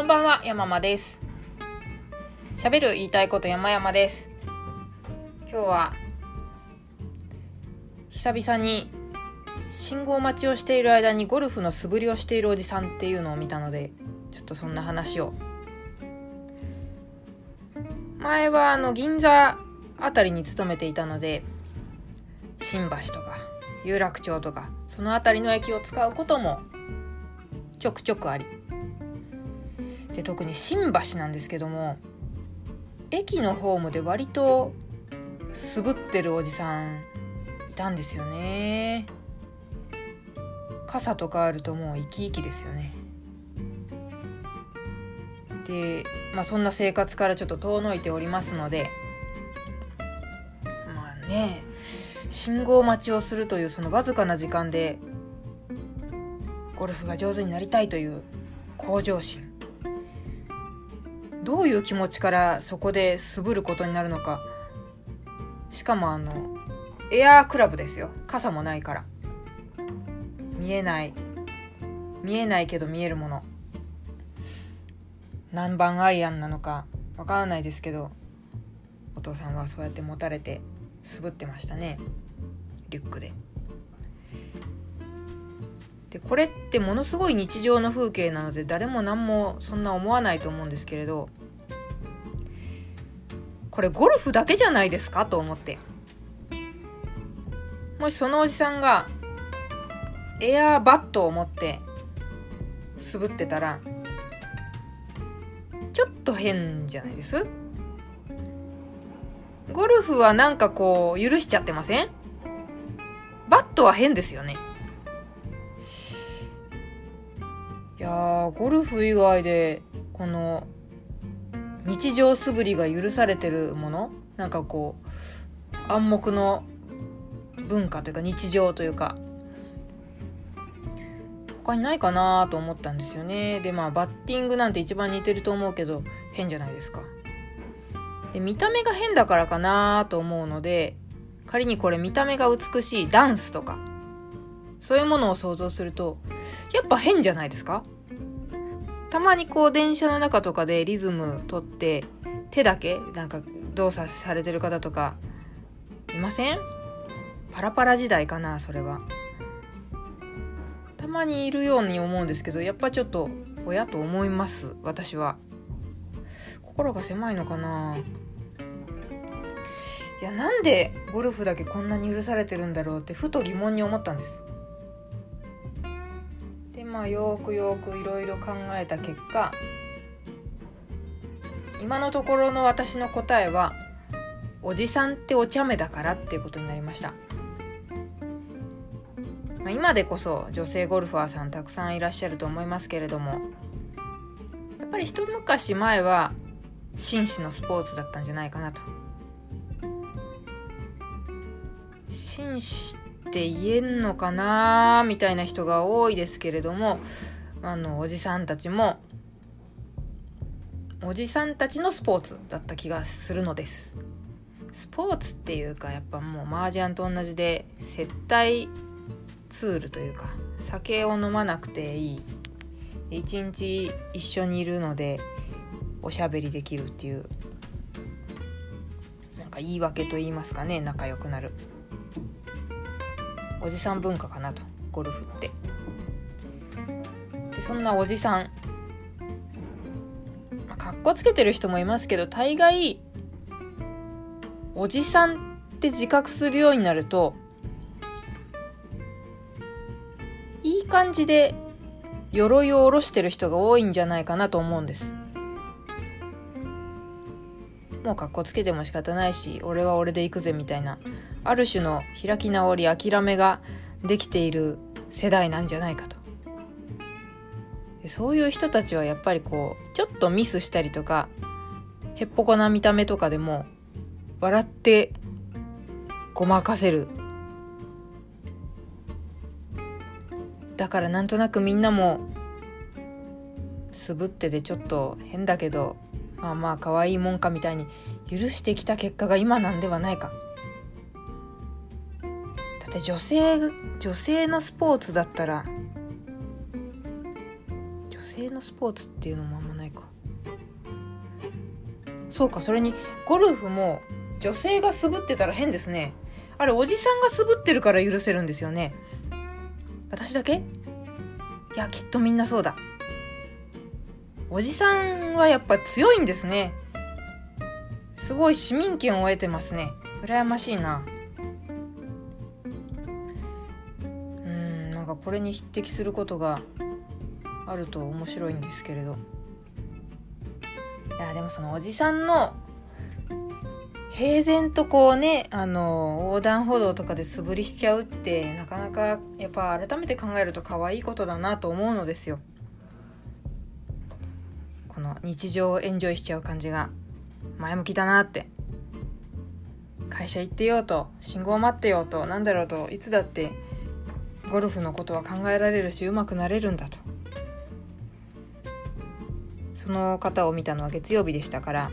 こんばんは、山間です。喋る言いたいこと山々です。今日は久々に信号待ちをしている間にゴルフの素振りをしているおじさんっていうのを見たので、ちょっとそんな話を。前はあの銀座あたりに勤めていたので、新橋とか有楽町とかその辺りの駅を使うこともちょくちょくありで特に新橋なんですけども駅のホームで割と素振ってるおじさんいたんですよね。傘とかあるともう生き生きですよね。でまあそんな生活からちょっと遠のいておりますのでまあね信号待ちをするというそのわずかな時間でゴルフが上手になりたいという向上心。どういう気持ちからそこで素振ることになるのか。しかもあのエアークラブですよ。傘もないから。見えない。見えないけど見えるもの。何番アイアンなのかわからないですけどお父さんはそうやって持たれて素振ってましたね。リュックで。でこれってものすごい日常の風景なので誰も何もそんな思わないと思うんですけれどこれゴルフだけじゃないですかと思って。もしそのおじさんがエアーバットを持って素振ってたらちょっと変じゃないです？ゴルフはなんかこう許しちゃってません？バットは変ですよね。やーゴルフ以外でこの日常素振りが許されてるもの？なんかこう暗黙の文化というか日常というか。他にないかなと思ったんですよね。でまあバッティングなんて一番似てると思うけど変じゃないですか。で見た目が変だからかなと思うので仮にこれ見た目が美しいダンスとかそういうものを想像するとやっぱ変じゃないですか？たまにこう電車の中とかでリズム取って手だけなんか動作されてる方とかいません？パラパラ時代かなそれは。たまにいるように思うんですけどやっぱちょっと親と思います私は。心が狭いのかな。いやなんでゴルフだけこんなに許されてるんだろうってふと疑問に思ったんです。まあよくよくいろいろ考えた結果今のところの私の答えはおじさんってお茶目だからっていうことになりました、まあ、今でこそ女性ゴルファーさんたくさんいらっしゃると思いますけれどもやっぱり一昔前は紳士のスポーツだったんじゃないかなと。紳士って言えんのかなみたいな人が多いですけれどもあのおじさんたちもおじさんたちのスポーツだった気がするのです。スポーツっていうかやっぱもう麻雀と同じで接待ツールというか酒を飲まなくていい。一日一緒にいるのでおしゃべりできるっていうなんか言い訳と言いますかね仲良くなる。おじさん文化かなとゴルフって。でそんなおじさんまあかっこつけてる人もいますけど大概おじさんって自覚するようになるといい感じで鎧を下ろしてる人が多いんじゃないかなと思うんです。もうかっこつけても仕方ないし俺は俺で行くぜみたいな。ある種の開き直り諦めができている世代なんじゃないかと。そういう人たちはやっぱりこうちょっとミスしたりとかへっぽこな見た目とかでも笑ってごまかせる。だからなんとなくみんなも素振ってでちょっと変だけどまあまあ可愛いもんかみたいに許してきた結果が今なんではないか。だって女性女性のスポーツだったら女性のスポーツっていうのもあんまないか。そうかそれにゴルフも女性が素振ってたら変ですね。あれおじさんが素振ってるから許せるんですよね。私だけ？いやきっとみんなそうだ。おじさんはやっぱ強いんですね。すごい市民権を得てますね。羨ましいな。うんなんかこれに匹敵することがあると面白いんですけれど。いやでもそのおじさんの平然とこうねあの横断歩道とかで素振りしちゃうってなかなかやっぱ改めて考えると可愛いことだなと思うのですよ。この日常をエンジョイしちゃう感じが前向きだなって。会社行ってようと信号待ってようと何だろうといつだってゴルフのことは考えられるし上手くなれるんだと。その方を見たのは月曜日でしたから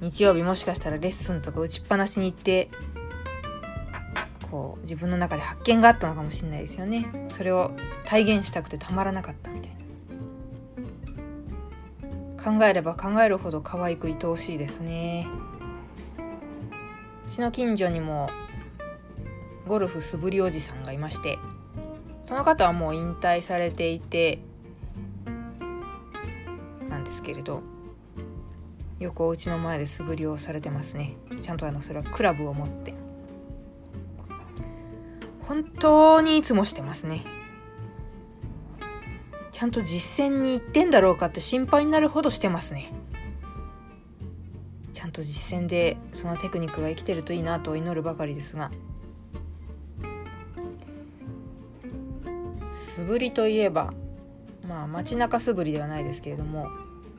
日曜日もしかしたらレッスンとか打ちっぱなしに行ってこう自分の中で発見があったのかもしれないですよね。それを体現したくてたまらなかったみたいな。考えれば考えるほど可愛く愛おしいですね。うちの近所にもゴルフ素振りおじさんがいましてその方はもう引退されていてなんですけれどよくお家の前で素振りをされてますね。ちゃんとあのそれはクラブを持って。本当にいつもしてますね。ちゃんと実践に行ってんだろうかって心配になるほどしてますね。ちゃんと実践でそのテクニックが生きてるといいなと祈るばかりですが。素振りといえばまあ街中素振りではないですけれども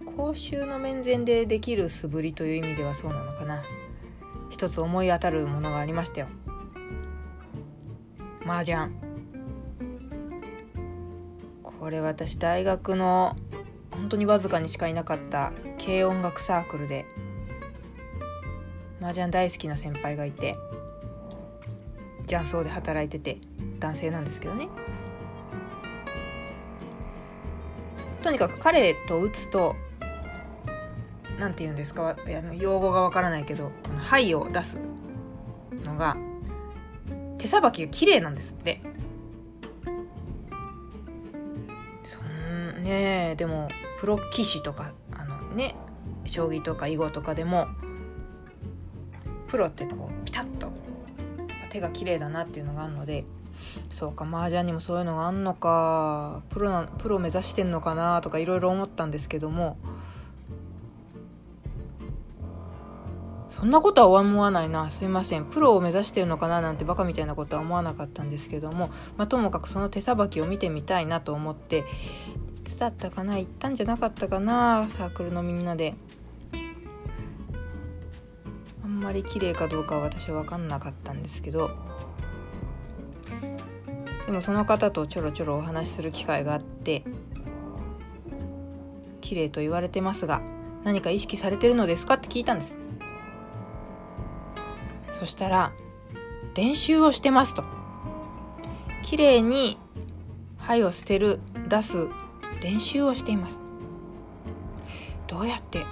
公衆の面前でできる素振りという意味ではそうなのかな。一つ思い当たるものがありましたよ。麻雀。これ私大学の本当にわずかにしかいなかった軽音楽サークルで麻雀大好きな先輩がいて雀荘で働いてて男性なんですけどね。とにかく彼と打つと何て言うんですか用語がわからないけどこの「はい」を出すのが手さばきが綺麗なんですって。んねでもプロ棋士とかあのね将棋とか囲碁とかでもプロってこうピタッと手が綺麗だなっていうのがあるのでそうか麻雀にもそういうのがあんのかプロプロ目指してんのかなとかいろいろ思ったんですけどもそんなことは思わないなすいません。プロを目指してるのかななんてバカみたいなことは思わなかったんですけども、まあ、ともかくその手さばきを見てみたいなと思ってつだったかな？行ったんじゃなかったかな？サークルのみんなで。あんまり綺麗かどうかは私は分かんなかったんですけど。でもその方とちょろちょろお話しする機会があって綺麗と言われてますが何か意識されてるのですか？って聞いたんです。そしたら練習をしてますと。綺麗に灰を捨てる出す練習をしています。どうやって？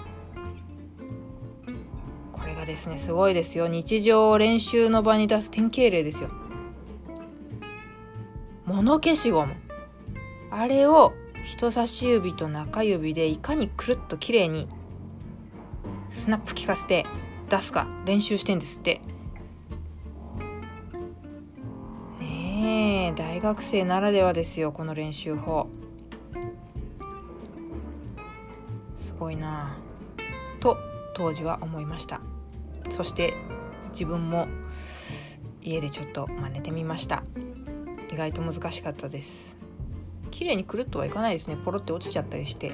これがですねすごいですよ。日常を練習の場に出す典型例ですよ。物消しゴム。あれを人差し指と中指でいかにくるっと綺麗にスナップ効かせて出すか練習してんですって。ねえ大学生ならではですよこの練習法。すごいな。と当時は思いました。そして自分も家でちょっと真似てみました。意外と難しかったです。綺麗にくるっとはいかないですね。ポロって落ちちゃったりして。う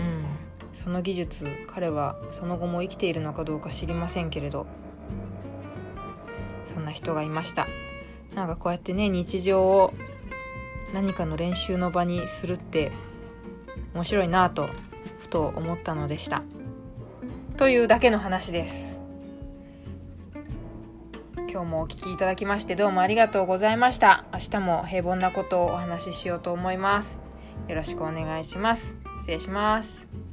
ん。その技術彼はその後も生きているのかどうか知りませんけれど。そんな人がいました。なんかこうやってね日常を何かの練習の場にするって面白いなとふと思ったのでした。というだけの話です。今日もお聴きいただきましてどうもありがとうございました。明日も平凡なことをお話ししようと思います。よろしくお願いします。失礼します。